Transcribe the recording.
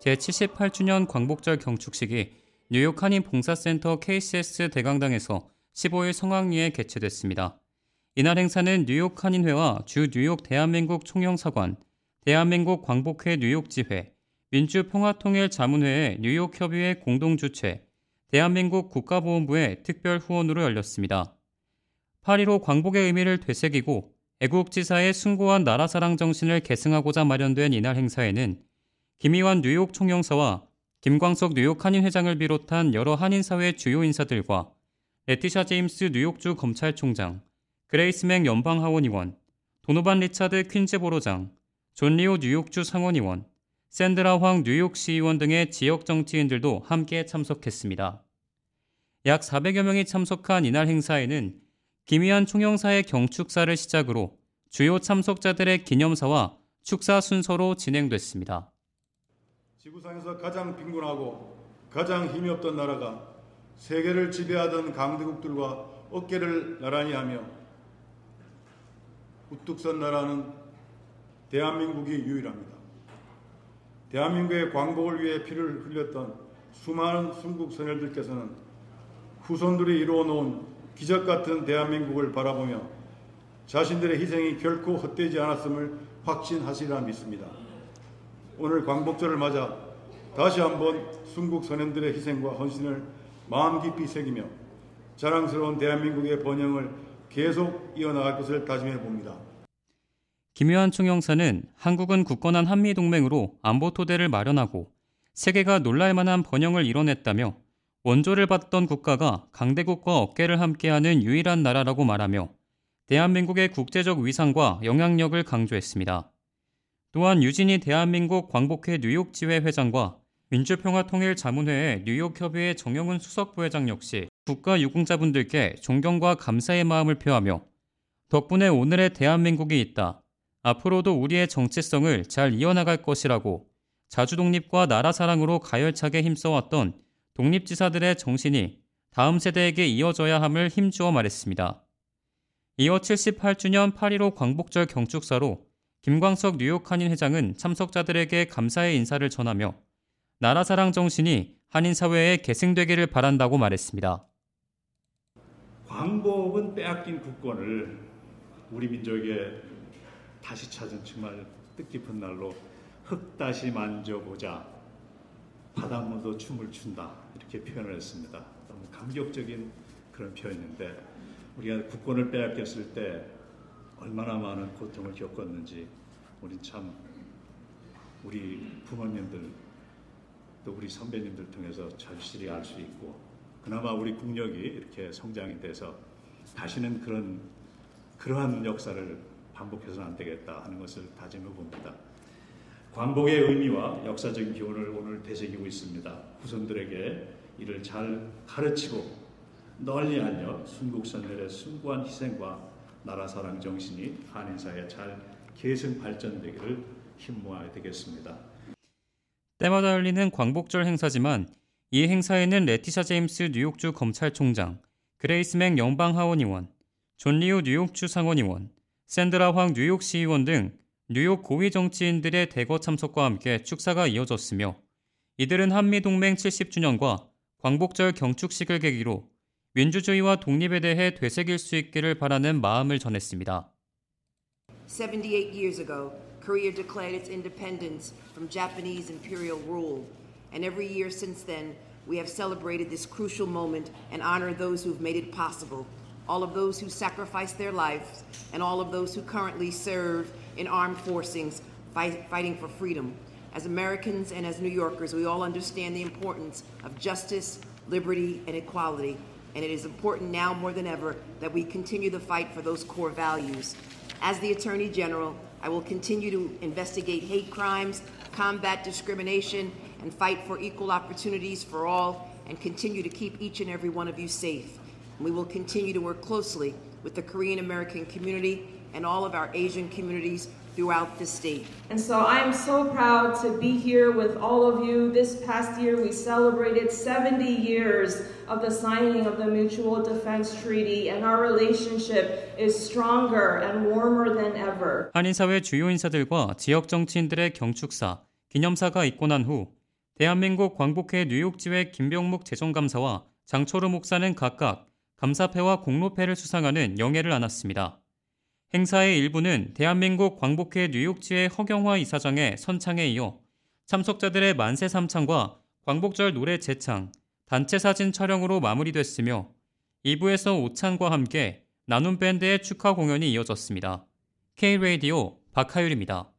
제78주년 광복절 경축식이 뉴욕 한인 봉사센터 KCS 대강당에서 15일 성황리에 개최됐습니다. 이날 행사는 뉴욕 한인회와 주 뉴욕 대한민국 총영사관, 대한민국 광복회 뉴욕 지회, 민주평화통일 자문회의 뉴욕 협의회 공동 주최, 대한민국 국가보훈부의 특별 후원으로 열렸습니다. 8.15 광복의 의미를 되새기고 애국지사의 숭고한 나라사랑 정신을 계승하고자 마련된 이날 행사에는 김의환 뉴욕 총영사와 김광석 뉴욕 한인 회장을 비롯한 여러 한인 사회 주요 인사들과 레티샤 제임스 뉴욕주 검찰총장, 그레이스 맹 연방 하원의원, 도노반 리차드 퀸즈 보로장, 존 리우 뉴욕주 상원의원, 샌드라 황 뉴욕시의원 등의 지역 정치인들도 함께 참석했습니다. 약 400여 명이 참석한 이날 행사에는 김의환 총영사의 경축사를 시작으로 주요 참석자들의 기념사와 축사 순서로 진행됐습니다. 지구상에서 가장 빈곤하고 가장 힘이 없던 나라가 세계를 지배하던 강대국들과 어깨를 나란히 하며 우뚝 선 나라는 대한민국이 유일합니다. 대한민국의 광복을 위해 피를 흘렸던 수많은 순국 선열들께서는 후손들이 이루어 놓은 기적 같은 대한민국을 바라보며 자신들의 희생이 결코 헛되지 않았음을 확신하시리라 믿습니다. 오늘 광복절을 맞아 다시 한번 순국 선현들의 희생과 헌신을 마음 깊이 새기며 자랑스러운 대한민국의 번영을 계속 이어나갈 것을 다짐해 봅니다. 김요한 총영사는 한국은 굳건한 한미동맹으로 안보 토대를 마련하고 세계가 놀랄만한 번영을 이뤄냈다며 원조를 받던 국가가 강대국과 어깨를 함께하는 유일한 나라라고 말하며 대한민국의 국제적 위상과 영향력을 강조했습니다. 또한 유진이 대한민국 광복회 뉴욕 지회 회장과 민주평화통일자문회의 뉴욕협의회 정영훈 수석부회장 역시 국가 유공자분들께 존경과 감사의 마음을 표하며 덕분에 오늘의 대한민국이 있다. 앞으로도 우리의 정체성을 잘 이어나갈 것이라고 자주독립과 나라사랑으로 가열차게 힘써왔던 독립지사들의 정신이 다음 세대에게 이어져야 함을 힘주어 말했습니다. 이어 78주년 8.15 광복절 경축사로 김광석 뉴욕 한인 회장은 참석자들에게 감사의 인사를 전하며 나라 사랑 정신이 한인 사회에 계승되기를 바란다고 말했습니다. 광복은 빼앗긴 국권을 우리 민족에 다시 찾은 정말 뜻깊은 날로 흙 다시 만져보자 바닷물도 춤을 춘다 이렇게 표현을 했습니다. 너무 감격적인 그런 표현인데 우리가 국권을 빼앗겼을 때 얼마나 많은 고통을 겪었는지 우리 참 우리 부모님들 또 우리 선배님들 통해서 절실히 알 수 있고 그나마 우리 국력이 이렇게 성장이 돼서 다시는 그런 그러한 역사를 반복해서는 안 되겠다 하는 것을 다짐해 봅니다. 광복의 의미와 역사적인 기원을 오늘 되새기고 있습니다. 후손들에게 이를 잘 가르치고 널리 알려 순국선열의 숭고한 희생과 나라 사랑 정신이 한인사에 잘 계승 발전되기를 힘모아야 되겠습니다. 때마다 열리는 광복절 행사지만 이 행사에는 레티샤 제임스 뉴욕주 검찰총장, 그레이스 맹 연방 하원의원, 존 리우 뉴욕주 상원의원, 샌드라 황 뉴욕시의원 등 뉴욕 고위 정치인들의 대거 참석과 함께 축사가 이어졌으며 이들은 한미동맹 70주년과 광복절 경축식을 계기로 민주주의와 독립에 대해 되새길 수 있기를 바라는 마음을 전했습니다. 78 years ago, Korea declared its independence from Japanese imperial rule, and every year since then, we have celebrated this crucial moment and honored those who have made it possible. all of those who sacrificed their lives, and all of those who currently serve in armed forces fight, fighting for freedom. As Americans and as New Yorkers, we all understand the importance of justice, liberty, and equality. and it is important now more than ever that we continue the fight for those core values. As the Attorney General, I will continue to investigate hate crimes, combat discrimination, and fight for equal opportunities for all, and continue to keep each and every one of you safe. We will continue to work closely with the Korean American community and all of our Asian communities throughout the state. And so I am so proud to be here with all of you. This past year, we celebrated 70 years of the signing of the Mutual Defense Treaty, and our relationship is stronger and warmer than ever. 한인사회 주요 인사들과 지역 정치인들의 경축사, 기념사가 있고 난 후 대한민국 광복회 뉴욕지회 김병묵 재정감사와 장초루 목사는 각각 감사패와 공로패를 수상하는 영예를 안았습니다. 행사의 일부는 대한민국 광복회 뉴욕지회 허경화 이사장의 선창에 이어 참석자들의 만세 삼창과 광복절 노래 재창, 단체 사진 촬영으로 마무리됐으며 2부에서 오찬과 함께 나눔 밴드의 축하 공연이 이어졌습니다. K-Radio 박하율입니다.